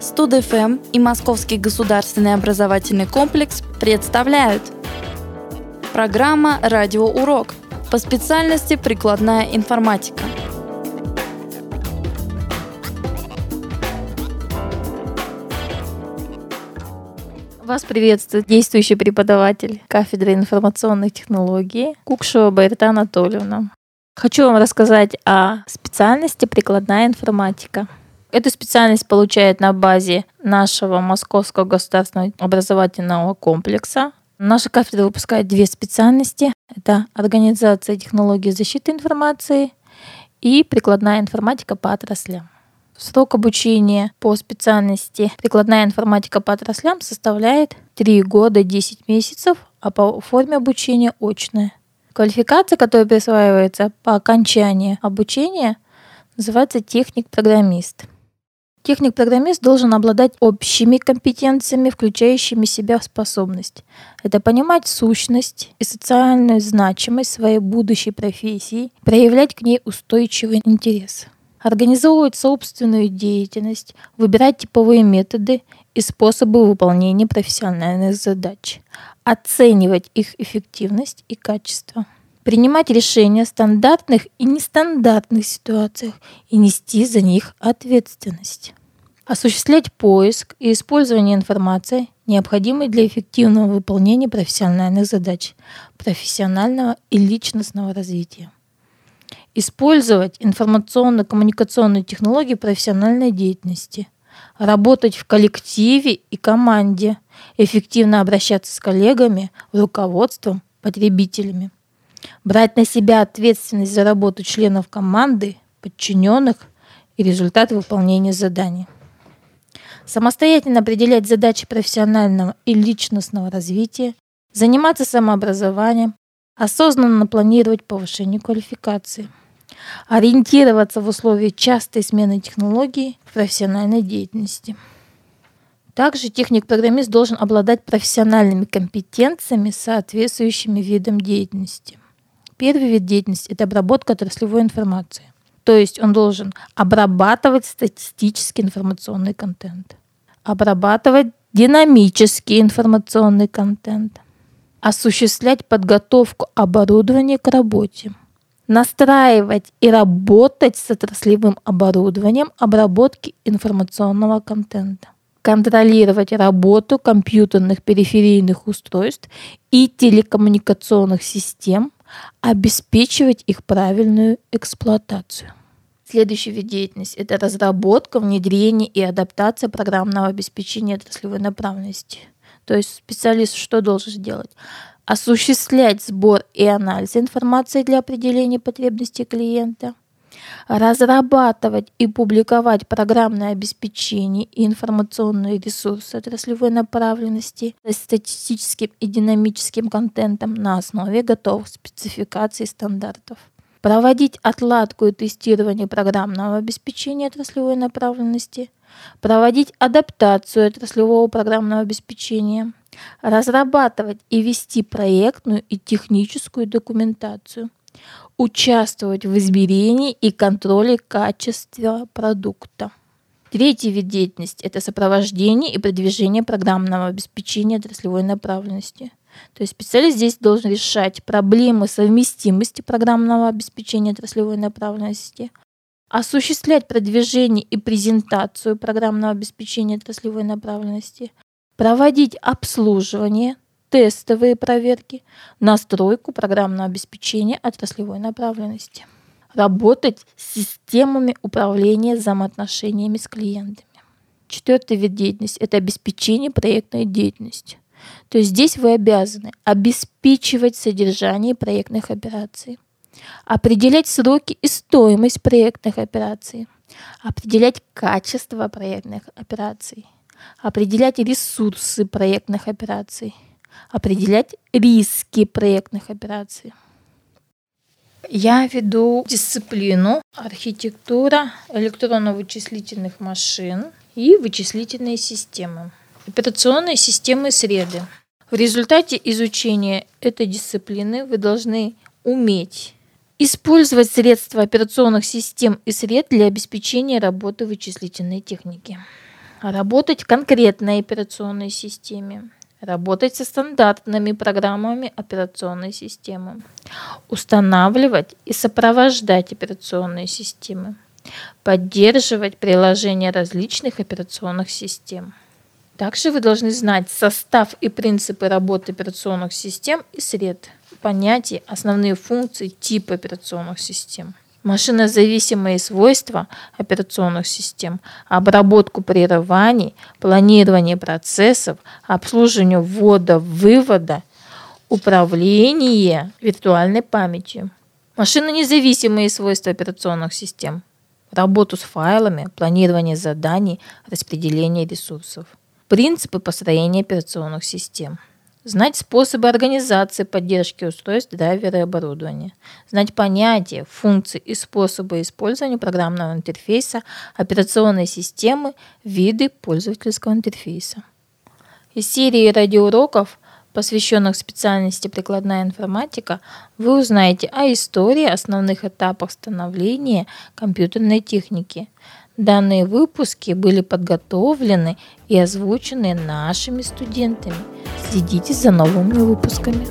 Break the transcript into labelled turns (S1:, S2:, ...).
S1: Студ-ФМ и Московский государственный образовательный комплекс представляют Программа «Радиоурок» по специальности «Прикладная информатика».
S2: Вас приветствует действующий преподаватель кафедры информационных технологий Кукшева Байрта Анатольевна. Хочу вам рассказать о специальности прикладная информатика. Эту специальность получает на базе нашего Московского государственного образовательного комплекса. Наша кафедра выпускает две специальности. Это организация технологий защиты информации и прикладная информатика по отраслям. Срок обучения по специальности прикладная информатика по отраслям составляет 3 года 10 месяцев, а по форме обучения очная. Квалификация, которая присваивается по окончании обучения, называется техник-программист. Техник-программист должен обладать общими компетенциями, включающими в себя способность. Это понимать сущность и социальную значимость своей будущей профессии, проявлять к ней устойчивый интерес. Организовывать собственную деятельность, выбирать типовые методы и способы выполнения профессиональных задач, оценивать их эффективность и качество, принимать решения в стандартных и нестандартных ситуациях и нести за них ответственность, осуществлять поиск и использование информации, необходимой для эффективного выполнения профессиональных задач, профессионального и личностного развития использовать информационно-коммуникационные технологии профессиональной деятельности, работать в коллективе и команде, эффективно обращаться с коллегами, руководством, потребителями, брать на себя ответственность за работу членов команды, подчиненных и результаты выполнения заданий. Самостоятельно определять задачи профессионального и личностного развития, заниматься самообразованием, осознанно планировать повышение квалификации, ориентироваться в условиях частой смены технологий в профессиональной деятельности. Также техник-программист должен обладать профессиональными компетенциями, соответствующими видам деятельности. Первый вид деятельности – это обработка отраслевой информации. То есть он должен обрабатывать статистический информационный контент, обрабатывать динамический информационный контент, осуществлять подготовку оборудования к работе, настраивать и работать с отраслевым оборудованием обработки информационного контента, контролировать работу компьютерных периферийных устройств и телекоммуникационных систем, обеспечивать их правильную эксплуатацию. Следующий вид деятельности – это разработка, внедрение и адаптация программного обеспечения отраслевой направленности – то есть специалист что должен делать? Осуществлять сбор и анализ информации для определения потребностей клиента, разрабатывать и публиковать программное обеспечение и информационные ресурсы отраслевой направленности с статистическим и динамическим контентом на основе готовых спецификаций и стандартов. Проводить отладку и тестирование программного обеспечения отраслевой направленности, проводить адаптацию отраслевого программного обеспечения, разрабатывать и вести проектную и техническую документацию, участвовать в измерении и контроле качества продукта. Третий вид деятельности – это сопровождение и продвижение программного обеспечения отраслевой направленности. То есть специалист здесь должен решать проблемы совместимости программного обеспечения отраслевой направленности, осуществлять продвижение и презентацию программного обеспечения отраслевой направленности, проводить обслуживание, тестовые проверки, настройку программного обеспечения отраслевой направленности, работать с системами управления взаимоотношениями с клиентами. Четвертый вид деятельности – это обеспечение проектной деятельности. То есть здесь вы обязаны обеспечивать содержание проектных операций, определять сроки и стоимость проектных операций, определять качество проектных операций, определять ресурсы проектных операций, определять риски проектных операций. Я веду дисциплину архитектура электронно-вычислительных машин и вычислительные системы операционные системы среды. В результате изучения этой дисциплины вы должны уметь использовать средства операционных систем и сред для обеспечения работы вычислительной техники. работать в конкретной операционной системе, работать со стандартными программами операционной системы, устанавливать и сопровождать операционные системы, поддерживать приложения различных операционных систем. Также вы должны знать состав и принципы работы операционных систем и сред, понятия, основные функции, типы операционных систем – машинозависимые свойства операционных систем, обработку прерываний, планирование процессов, обслуживание ввода-вывода, управление виртуальной памятью. Машинонезависимые свойства операционных систем, работу с файлами, планирование заданий, распределение ресурсов. Принципы построения операционных систем – знать способы организации поддержки устройств, драйвера и оборудования, знать понятия, функции и способы использования программного интерфейса, операционной системы, виды пользовательского интерфейса. Из серии радиоуроков, посвященных специальности прикладная информатика, вы узнаете о истории, основных этапах становления компьютерной техники – Данные выпуски были подготовлены и озвучены нашими студентами. Следите за новыми выпусками.